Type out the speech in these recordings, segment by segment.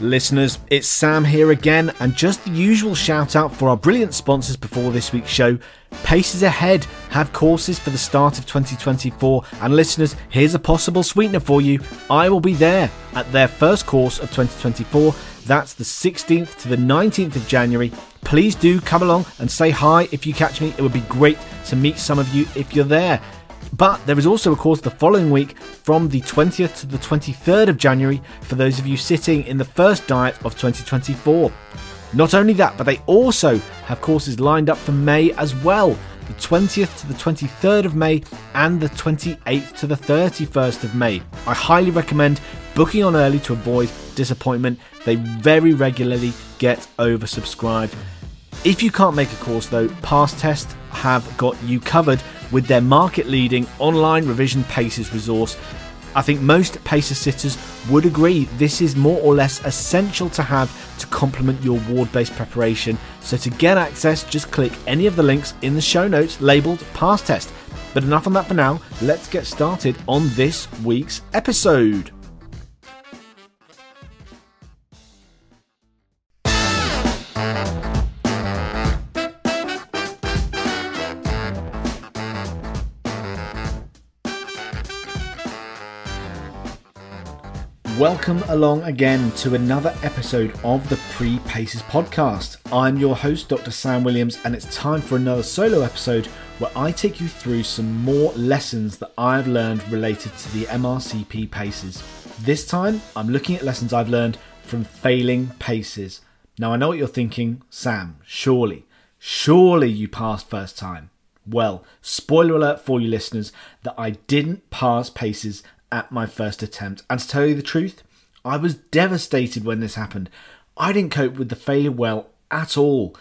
Listeners, it's Sam here again, and just the usual shout out for our brilliant sponsors before this week's show. Paces Ahead have courses for the start of 2024, and listeners, here's a possible sweetener for you. I will be there at their first course of 2024. That's the 16th to the 19th of January. Please do come along and say hi if you catch me. It would be great to meet some of you if you're there. But there is also a course the following week from the 20th to the 23rd of January for those of you sitting in the first diet of 2024. Not only that, but they also have courses lined up for May as well the 20th to the 23rd of May and the 28th to the 31st of May. I highly recommend booking on early to avoid disappointment. They very regularly get oversubscribed. If you can't make a course though, Pastest have got you covered with their market leading online revision paces resource. I think most pacer sitters would agree this is more or less essential to have to complement your ward based preparation. So, to get access, just click any of the links in the show notes labeled Pastest. But enough on that for now, let's get started on this week's episode. Welcome along again to another episode of the Pre Paces podcast. I'm your host, Dr. Sam Williams, and it's time for another solo episode where I take you through some more lessons that I've learned related to the MRCP paces. This time, I'm looking at lessons I've learned from failing paces. Now, I know what you're thinking, Sam, surely, surely you passed first time. Well, spoiler alert for you listeners that I didn't pass paces at my first attempt. And to tell you the truth, I was devastated when this happened. I didn't cope with the failure well at all.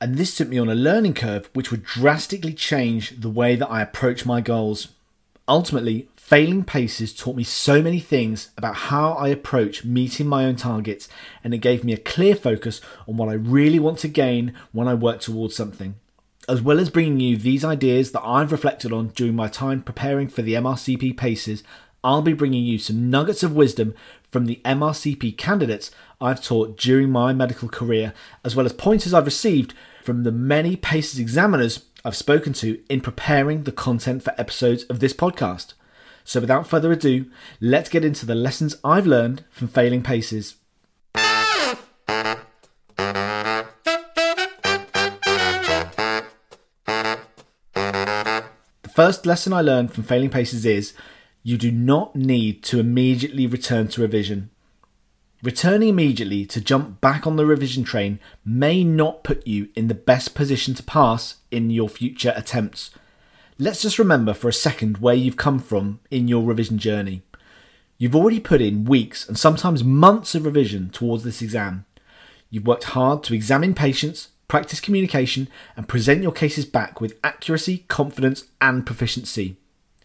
And this took me on a learning curve which would drastically change the way that I approach my goals. Ultimately, failing paces taught me so many things about how I approach meeting my own targets, and it gave me a clear focus on what I really want to gain when I work towards something. As well as bringing you these ideas that I've reflected on during my time preparing for the MRCP paces, I'll be bringing you some nuggets of wisdom from the MRCP candidates I've taught during my medical career, as well as pointers I've received from the many PACES examiners I've spoken to in preparing the content for episodes of this podcast. So, without further ado, let's get into the lessons I've learned from failing PACES. The first lesson I learned from failing PACES is you do not need to immediately return to revision. Returning immediately to jump back on the revision train may not put you in the best position to pass in your future attempts. Let's just remember for a second where you've come from in your revision journey. You've already put in weeks and sometimes months of revision towards this exam. You've worked hard to examine patients, practice communication, and present your cases back with accuracy, confidence, and proficiency.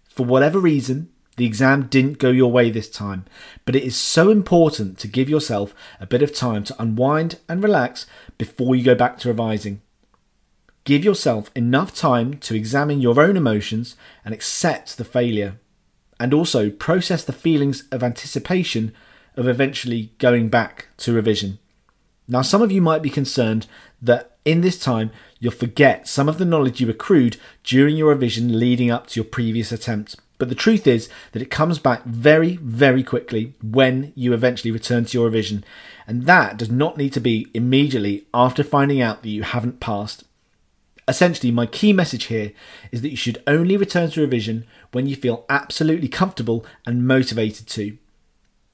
For whatever reason, the exam didn't go your way this time, but it is so important to give yourself a bit of time to unwind and relax before you go back to revising. Give yourself enough time to examine your own emotions and accept the failure, and also process the feelings of anticipation of eventually going back to revision. Now, some of you might be concerned that in this time you'll forget some of the knowledge you accrued during your revision leading up to your previous attempt. But the truth is that it comes back very, very quickly when you eventually return to your revision. And that does not need to be immediately after finding out that you haven't passed. Essentially, my key message here is that you should only return to revision when you feel absolutely comfortable and motivated to.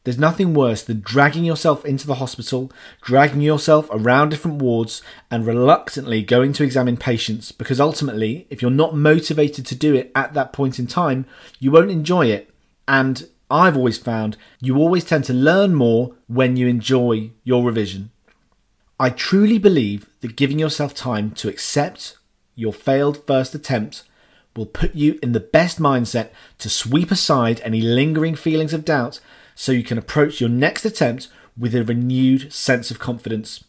There's nothing worse than dragging yourself into the hospital, dragging yourself around different wards, and reluctantly going to examine patients because ultimately, if you're not motivated to do it at that point in time, you won't enjoy it. And I've always found you always tend to learn more when you enjoy your revision. I truly believe that giving yourself time to accept your failed first attempt will put you in the best mindset to sweep aside any lingering feelings of doubt so you can approach your next attempt with a renewed sense of confidence.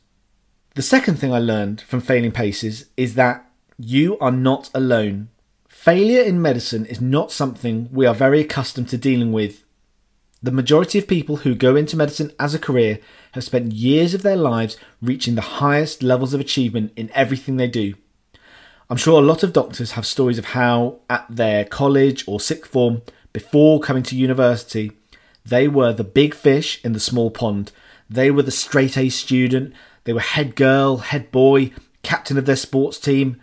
The second thing I learned from failing paces is that you are not alone. Failure in medicine is not something we are very accustomed to dealing with. The majority of people who go into medicine as a career have spent years of their lives reaching the highest levels of achievement in everything they do. I'm sure a lot of doctors have stories of how, at their college or sixth form, before coming to university, they were the big fish in the small pond. They were the straight A student, they were head girl, head boy, captain of their sports team.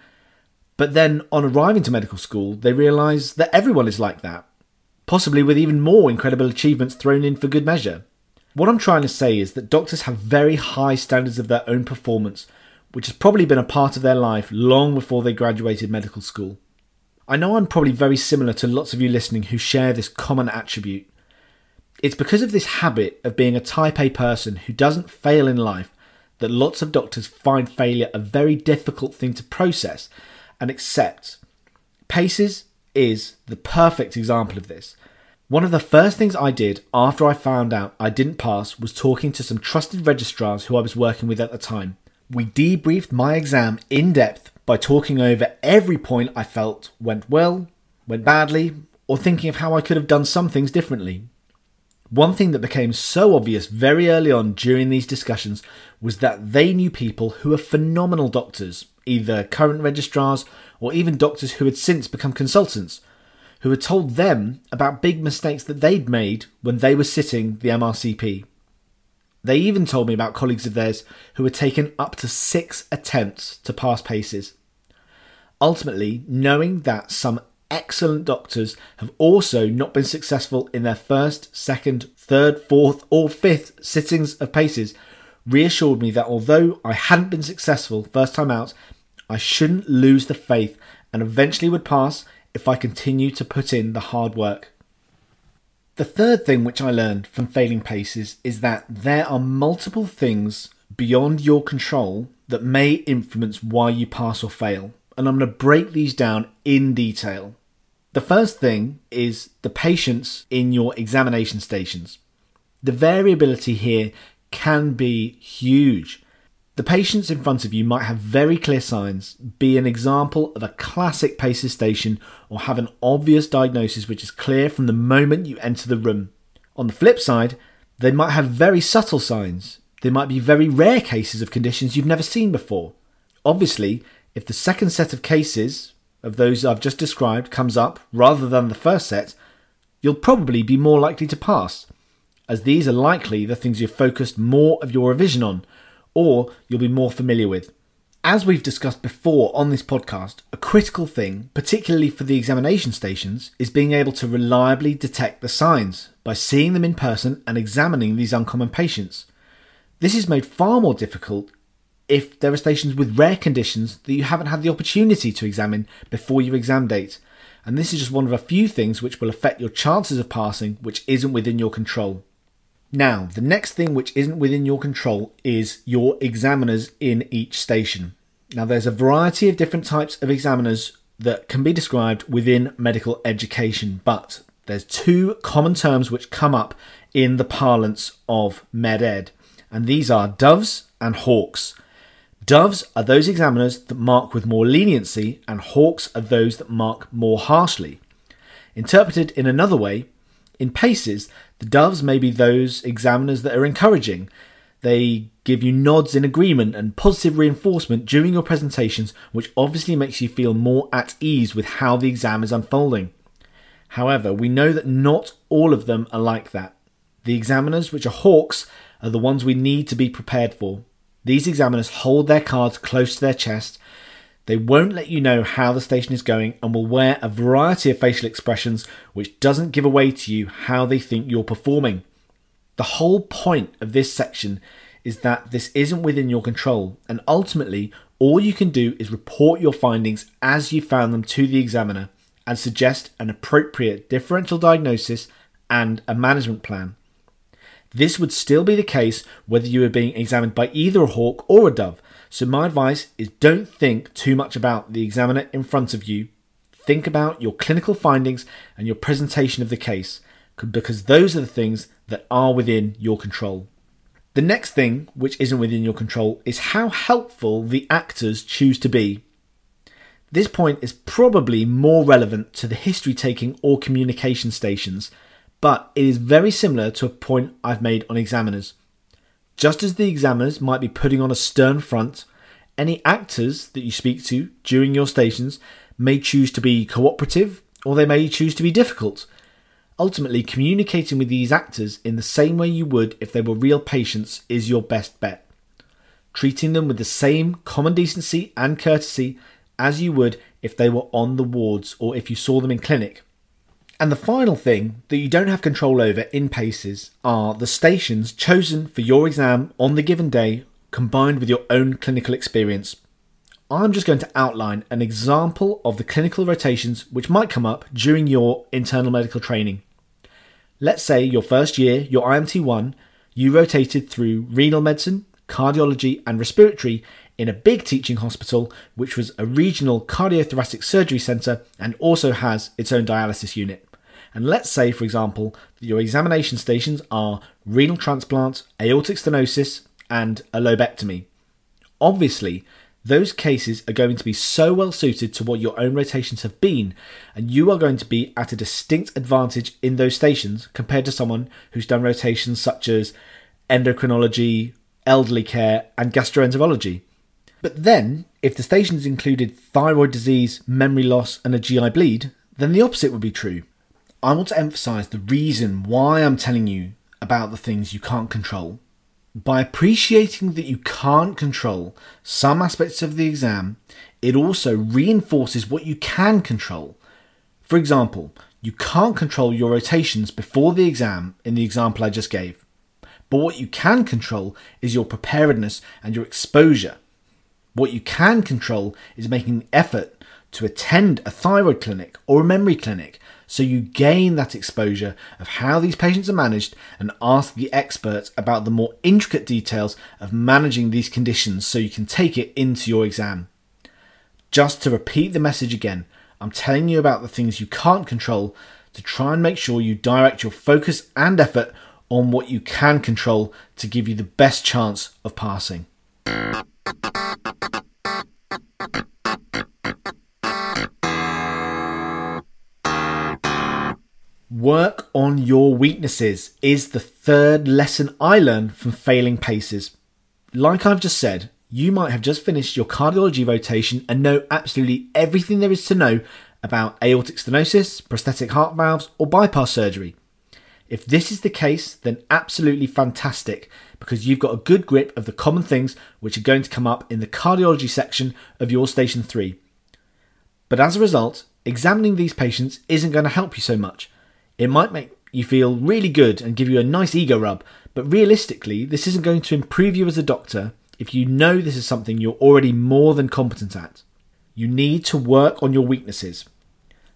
But then, on arriving to medical school, they realise that everyone is like that, possibly with even more incredible achievements thrown in for good measure. What I'm trying to say is that doctors have very high standards of their own performance, which has probably been a part of their life long before they graduated medical school. I know I'm probably very similar to lots of you listening who share this common attribute. It's because of this habit of being a type A person who doesn't fail in life that lots of doctors find failure a very difficult thing to process and accept. PACES is the perfect example of this. One of the first things I did after I found out I didn't pass was talking to some trusted registrars who I was working with at the time. We debriefed my exam in depth by talking over every point I felt went well, went badly, or thinking of how I could have done some things differently. One thing that became so obvious very early on during these discussions was that they knew people who were phenomenal doctors, either current registrars or even doctors who had since become consultants who had told them about big mistakes that they'd made when they were sitting the MRCP. They even told me about colleagues of theirs who had taken up to six attempts to pass paces. Ultimately, knowing that some excellent doctors have also not been successful in their first, second, third, fourth, or fifth sittings of paces reassured me that although I hadn't been successful first time out, I shouldn't lose the faith and eventually would pass if I continued to put in the hard work. The third thing which I learned from failing paces is that there are multiple things beyond your control that may influence why you pass or fail, and I'm going to break these down in detail. The first thing is the patients in your examination stations. The variability here can be huge. The patients in front of you might have very clear signs, be an example of a classic PACES station, or have an obvious diagnosis which is clear from the moment you enter the room. On the flip side, they might have very subtle signs. They might be very rare cases of conditions you've never seen before. Obviously, if the second set of cases of those I've just described comes up rather than the first set, you'll probably be more likely to pass, as these are likely the things you've focused more of your revision on or you'll be more familiar with. As we've discussed before on this podcast, a critical thing, particularly for the examination stations, is being able to reliably detect the signs by seeing them in person and examining these uncommon patients. This is made far more difficult if there are stations with rare conditions that you haven't had the opportunity to examine before your exam date. And this is just one of a few things which will affect your chances of passing, which isn't within your control. Now, the next thing which isn't within your control is your examiners in each station. Now, there's a variety of different types of examiners that can be described within medical education, but there's two common terms which come up in the parlance of med-ed, and these are doves and hawks. Doves are those examiners that mark with more leniency, and hawks are those that mark more harshly. Interpreted in another way, in PACES, the doves may be those examiners that are encouraging. They give you nods in agreement and positive reinforcement during your presentations, which obviously makes you feel more at ease with how the exam is unfolding. However, we know that not all of them are like that. The examiners, which are hawks, are the ones we need to be prepared for. These examiners hold their cards close to their chest they won't let you know how the station is going and will wear a variety of facial expressions which doesn't give away to you how they think you're performing. The whole point of this section is that this isn't within your control, and ultimately, all you can do is report your findings as you found them to the examiner and suggest an appropriate differential diagnosis and a management plan. This would still be the case whether you were being examined by either a hawk or a dove, so, my advice is don't think too much about the examiner in front of you. Think about your clinical findings and your presentation of the case, because those are the things that are within your control. The next thing, which isn't within your control, is how helpful the actors choose to be. This point is probably more relevant to the history taking or communication stations, but it is very similar to a point I've made on examiners. Just as the examiners might be putting on a stern front, any actors that you speak to during your stations may choose to be cooperative or they may choose to be difficult. Ultimately, communicating with these actors in the same way you would if they were real patients is your best bet. Treating them with the same common decency and courtesy as you would if they were on the wards or if you saw them in clinic. And the final thing that you don't have control over in PACES are the stations chosen for your exam on the given day combined with your own clinical experience. I'm just going to outline an example of the clinical rotations which might come up during your internal medical training. Let's say your first year, your IMT1, you rotated through renal medicine, cardiology, and respiratory in a big teaching hospital, which was a regional cardiothoracic surgery centre and also has its own dialysis unit. And let's say, for example, that your examination stations are renal transplant, aortic stenosis, and a lobectomy. Obviously, those cases are going to be so well suited to what your own rotations have been, and you are going to be at a distinct advantage in those stations compared to someone who's done rotations such as endocrinology, elderly care, and gastroenterology. But then, if the stations included thyroid disease, memory loss, and a GI bleed, then the opposite would be true. I want to emphasize the reason why I'm telling you about the things you can't control by appreciating that you can't control some aspects of the exam, it also reinforces what you can control. For example, you can't control your rotations before the exam in the example I just gave. But what you can control is your preparedness and your exposure. What you can control is making an effort to attend a thyroid clinic or a memory clinic so you gain that exposure of how these patients are managed and ask the experts about the more intricate details of managing these conditions so you can take it into your exam. Just to repeat the message again, I'm telling you about the things you can't control to try and make sure you direct your focus and effort on what you can control to give you the best chance of passing. Work on your weaknesses is the third lesson I learned from failing paces. Like I've just said, you might have just finished your cardiology rotation and know absolutely everything there is to know about aortic stenosis, prosthetic heart valves, or bypass surgery. If this is the case, then absolutely fantastic because you've got a good grip of the common things which are going to come up in the cardiology section of your station 3. But as a result, examining these patients isn't going to help you so much it might make you feel really good and give you a nice ego rub, but realistically, this isn't going to improve you as a doctor if you know this is something you're already more than competent at. You need to work on your weaknesses.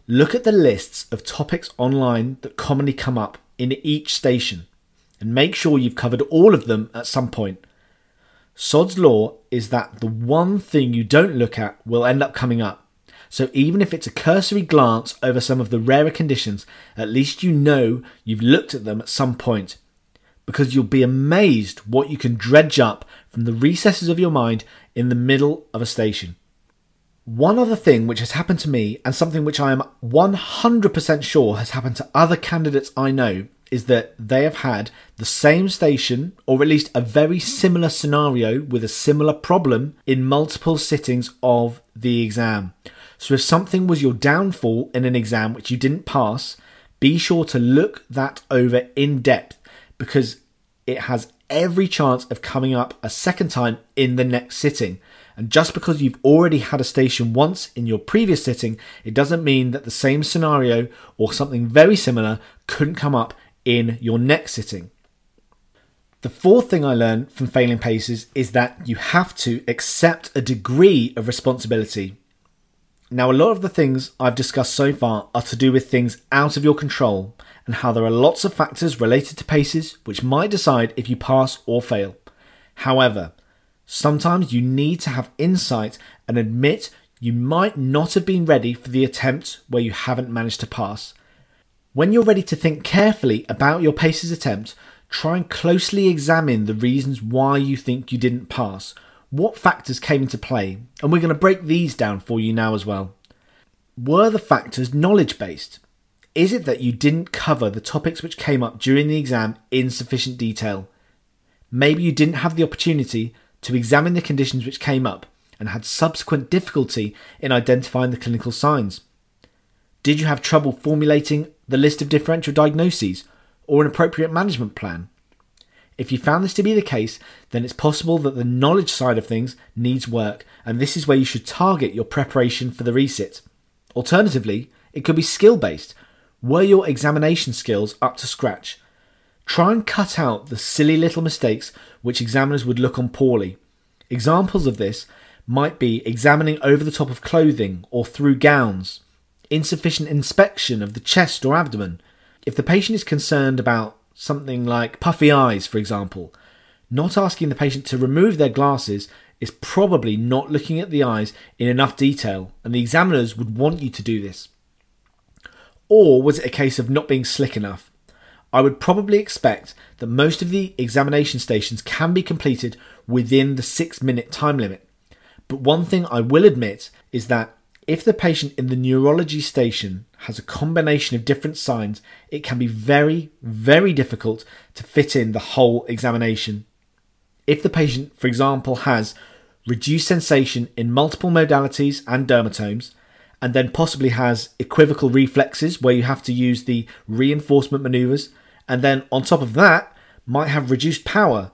Look at the lists of topics online that commonly come up in each station and make sure you've covered all of them at some point. Sod's law is that the one thing you don't look at will end up coming up. So even if it's a cursory glance over some of the rarer conditions, at least you know you've looked at them at some point. Because you'll be amazed what you can dredge up from the recesses of your mind in the middle of a station. One other thing which has happened to me, and something which I am 100% sure has happened to other candidates I know, is that they have had the same station, or at least a very similar scenario with a similar problem in multiple sittings of the exam. So if something was your downfall in an exam which you didn't pass, be sure to look that over in depth because it has every chance of coming up a second time in the next sitting. And just because you've already had a station once in your previous sitting, it doesn't mean that the same scenario or something very similar couldn't come up in your next sitting. The fourth thing I learned from failing paces is that you have to accept a degree of responsibility. Now, a lot of the things I've discussed so far are to do with things out of your control and how there are lots of factors related to paces which might decide if you pass or fail. However, sometimes you need to have insight and admit you might not have been ready for the attempt where you haven't managed to pass. When you're ready to think carefully about your paces attempt, try and closely examine the reasons why you think you didn't pass what factors came into play, and we're going to break these down for you now as well. Were the factors knowledge based? Is it that you didn't cover the topics which came up during the exam in sufficient detail? Maybe you didn't have the opportunity to examine the conditions which came up and had subsequent difficulty in identifying the clinical signs. Did you have trouble formulating the list of differential diagnoses or an appropriate management plan? If you found this to be the case, then it's possible that the knowledge side of things needs work, and this is where you should target your preparation for the resit. Alternatively, it could be skill based. Were your examination skills up to scratch? Try and cut out the silly little mistakes which examiners would look on poorly. Examples of this might be examining over the top of clothing or through gowns, insufficient inspection of the chest or abdomen. If the patient is concerned about something like puffy eyes, for example, not asking the patient to remove their glasses is probably not looking at the eyes in enough detail, and the examiners would want you to do this. Or was it a case of not being slick enough? I would probably expect that most of the examination stations can be completed within the six minute time limit. But one thing I will admit is that if the patient in the neurology station has a combination of different signs, it can be very, very difficult to fit in the whole examination. If the patient, for example, has reduced sensation in multiple modalities and dermatomes, and then possibly has equivocal reflexes where you have to use the reinforcement maneuvers, and then on top of that, might have reduced power,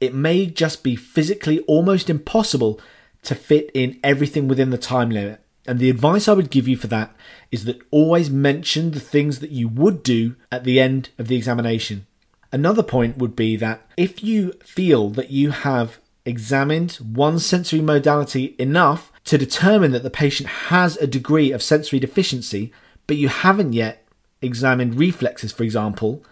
it may just be physically almost impossible to fit in everything within the time limit. And the advice I would give you for that is that always mention the things that you would do at the end of the examination. Another point would be that if you feel that you have examined one sensory modality enough to determine that the patient has a degree of sensory deficiency, but you haven't yet examined reflexes, for example,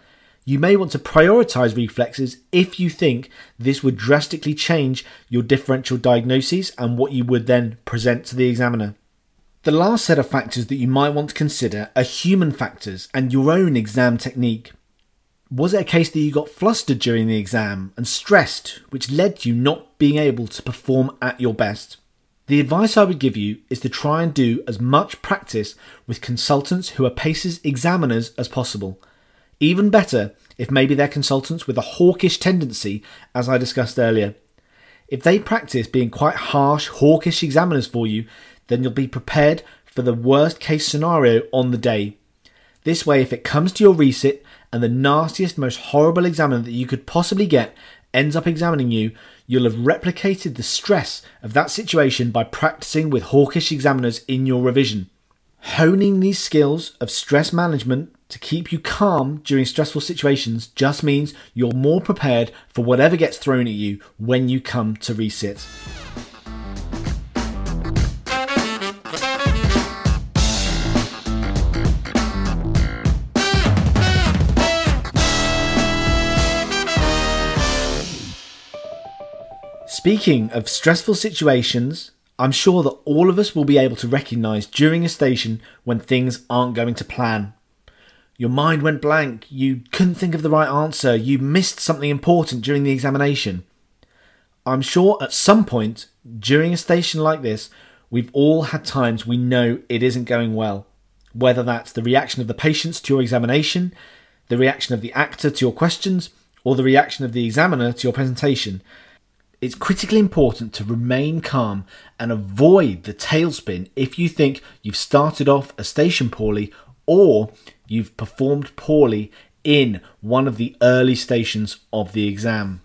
you may want to prioritize reflexes if you think this would drastically change your differential diagnoses and what you would then present to the examiner. The last set of factors that you might want to consider are human factors and your own exam technique. Was it a case that you got flustered during the exam and stressed, which led to you not being able to perform at your best? The advice I would give you is to try and do as much practice with consultants who are PACES examiners as possible. Even better if maybe they're consultants with a hawkish tendency, as I discussed earlier. If they practice being quite harsh, hawkish examiners for you, then you'll be prepared for the worst case scenario on the day. This way, if it comes to your resit and the nastiest, most horrible examiner that you could possibly get ends up examining you, you'll have replicated the stress of that situation by practicing with hawkish examiners in your revision. Honing these skills of stress management to keep you calm during stressful situations just means you're more prepared for whatever gets thrown at you when you come to resit. Speaking of stressful situations, I'm sure that all of us will be able to recognise during a station when things aren't going to plan. Your mind went blank, you couldn't think of the right answer, you missed something important during the examination. I'm sure at some point during a station like this, we've all had times we know it isn't going well. Whether that's the reaction of the patients to your examination, the reaction of the actor to your questions, or the reaction of the examiner to your presentation. It's critically important to remain calm and avoid the tailspin if you think you've started off a station poorly or you've performed poorly in one of the early stations of the exam.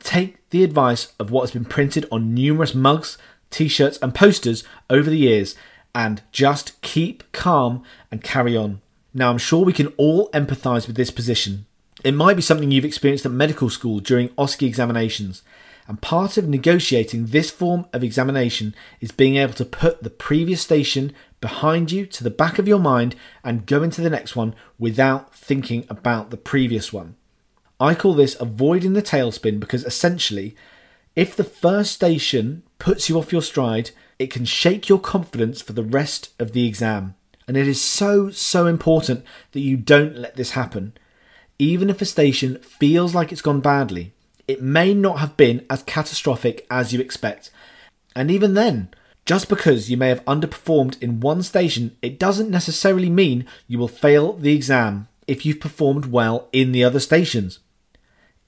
Take the advice of what has been printed on numerous mugs, t shirts, and posters over the years and just keep calm and carry on. Now, I'm sure we can all empathise with this position. It might be something you've experienced at medical school during OSCE examinations. And part of negotiating this form of examination is being able to put the previous station behind you to the back of your mind and go into the next one without thinking about the previous one. I call this avoiding the tailspin because essentially, if the first station puts you off your stride, it can shake your confidence for the rest of the exam. And it is so, so important that you don't let this happen. Even if a station feels like it's gone badly, it may not have been as catastrophic as you expect. And even then, Just because you may have underperformed in one station, it doesn't necessarily mean you will fail the exam if you've performed well in the other stations.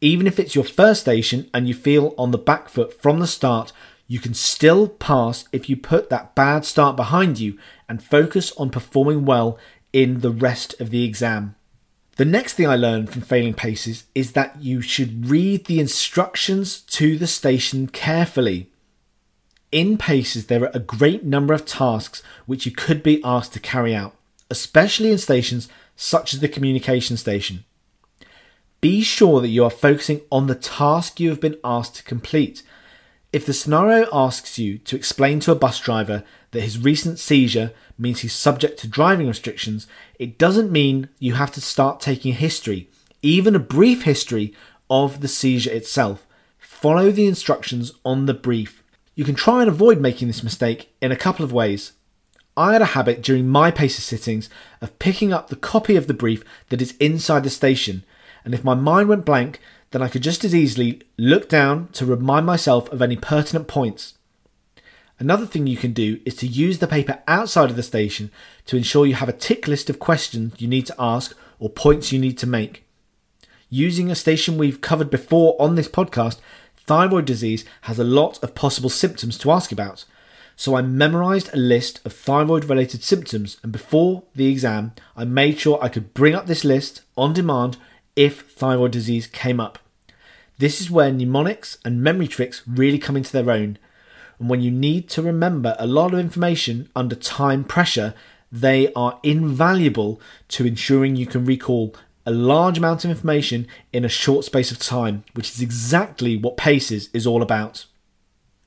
Even if it's your first station and you feel on the back foot from the start, you can still pass if you put that bad start behind you and focus on performing well in the rest of the exam. The next thing I learned from failing paces is that you should read the instructions to the station carefully. In paces, there are a great number of tasks which you could be asked to carry out, especially in stations such as the communication station. Be sure that you are focusing on the task you have been asked to complete. If the scenario asks you to explain to a bus driver that his recent seizure means he's subject to driving restrictions, it doesn't mean you have to start taking a history, even a brief history of the seizure itself. Follow the instructions on the brief. You can try and avoid making this mistake in a couple of ways. I had a habit during my PACES sittings of picking up the copy of the brief that is inside the station and if my mind went blank, then I could just as easily look down to remind myself of any pertinent points. Another thing you can do is to use the paper outside of the station to ensure you have a tick list of questions you need to ask or points you need to make. Using a station we've covered before on this podcast, thyroid disease has a lot of possible symptoms to ask about. So I memorized a list of thyroid related symptoms, and before the exam, I made sure I could bring up this list on demand if thyroid disease came up. This is where mnemonics and memory tricks really come into their own. And when you need to remember a lot of information under time pressure, they are invaluable to ensuring you can recall a large amount of information in a short space of time, which is exactly what PACES is all about.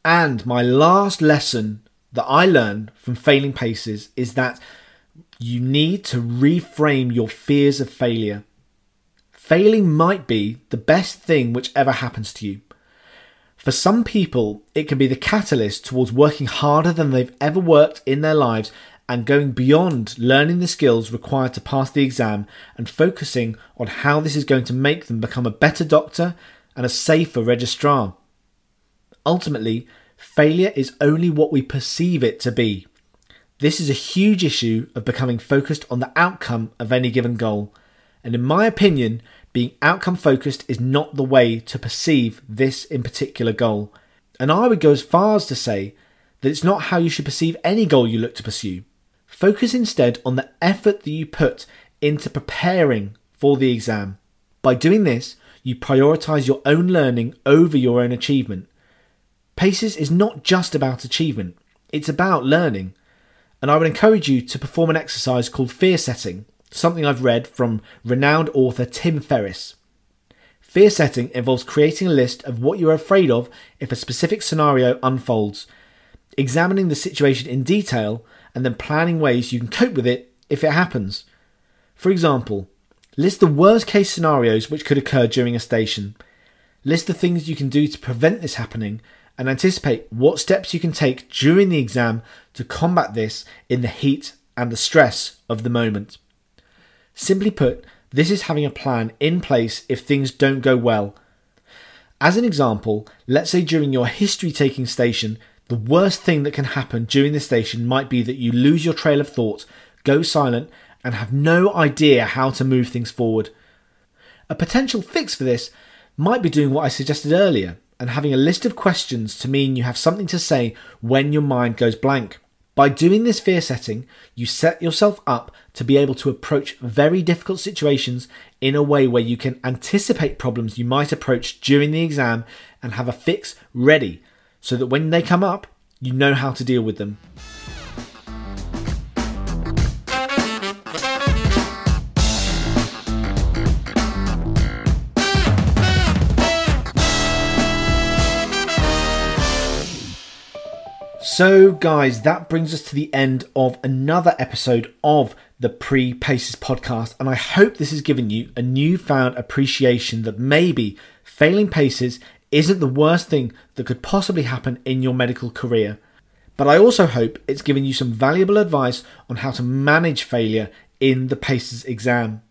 And my last lesson that I learned from failing PACES is that you need to reframe your fears of failure. Failing might be the best thing which ever happens to you. For some people, it can be the catalyst towards working harder than they've ever worked in their lives and going beyond learning the skills required to pass the exam and focusing on how this is going to make them become a better doctor and a safer registrar. Ultimately, failure is only what we perceive it to be. This is a huge issue of becoming focused on the outcome of any given goal. And in my opinion, being outcome focused is not the way to perceive this in particular goal. And I would go as far as to say that it's not how you should perceive any goal you look to pursue. Focus instead on the effort that you put into preparing for the exam. By doing this, you prioritize your own learning over your own achievement. PACES is not just about achievement, it's about learning. And I would encourage you to perform an exercise called fear setting, something I've read from renowned author Tim Ferriss. Fear setting involves creating a list of what you're afraid of if a specific scenario unfolds, examining the situation in detail, and then planning ways you can cope with it if it happens. For example, list the worst case scenarios which could occur during a station. List the things you can do to prevent this happening and anticipate what steps you can take during the exam to combat this in the heat and the stress of the moment. Simply put, this is having a plan in place if things don't go well. As an example, let's say during your history taking station, the worst thing that can happen during the station might be that you lose your trail of thought, go silent, and have no idea how to move things forward. A potential fix for this might be doing what I suggested earlier and having a list of questions to mean you have something to say when your mind goes blank. By doing this fear setting, you set yourself up to be able to approach very difficult situations in a way where you can anticipate problems you might approach during the exam and have a fix ready so that when they come up, you know how to deal with them. So, guys, that brings us to the end of another episode of the Pre Paces podcast, and I hope this has given you a newfound appreciation that maybe failing paces isn't the worst thing that could possibly happen in your medical career. But I also hope it's given you some valuable advice on how to manage failure in the PACES exam.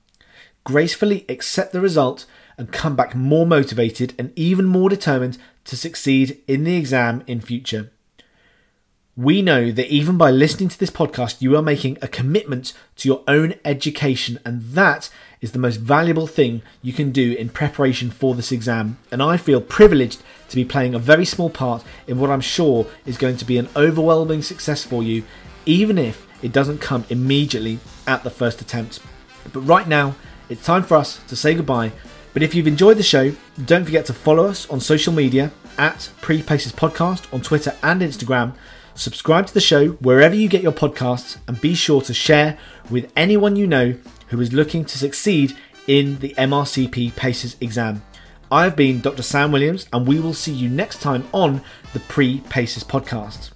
Gracefully accept the result and come back more motivated and even more determined to succeed in the exam in future. We know that even by listening to this podcast, you are making a commitment to your own education, and that is the most valuable thing you can do in preparation for this exam. And I feel privileged to be playing a very small part in what I'm sure is going to be an overwhelming success for you, even if it doesn't come immediately at the first attempt. But right now, it's time for us to say goodbye. But if you've enjoyed the show, don't forget to follow us on social media at Pre Podcast on Twitter and Instagram subscribe to the show wherever you get your podcasts, and be sure to share with anyone you know who is looking to succeed in the MRCP PACES exam. I have been Dr. Sam Williams, and we will see you next time on the Pre PACES podcast.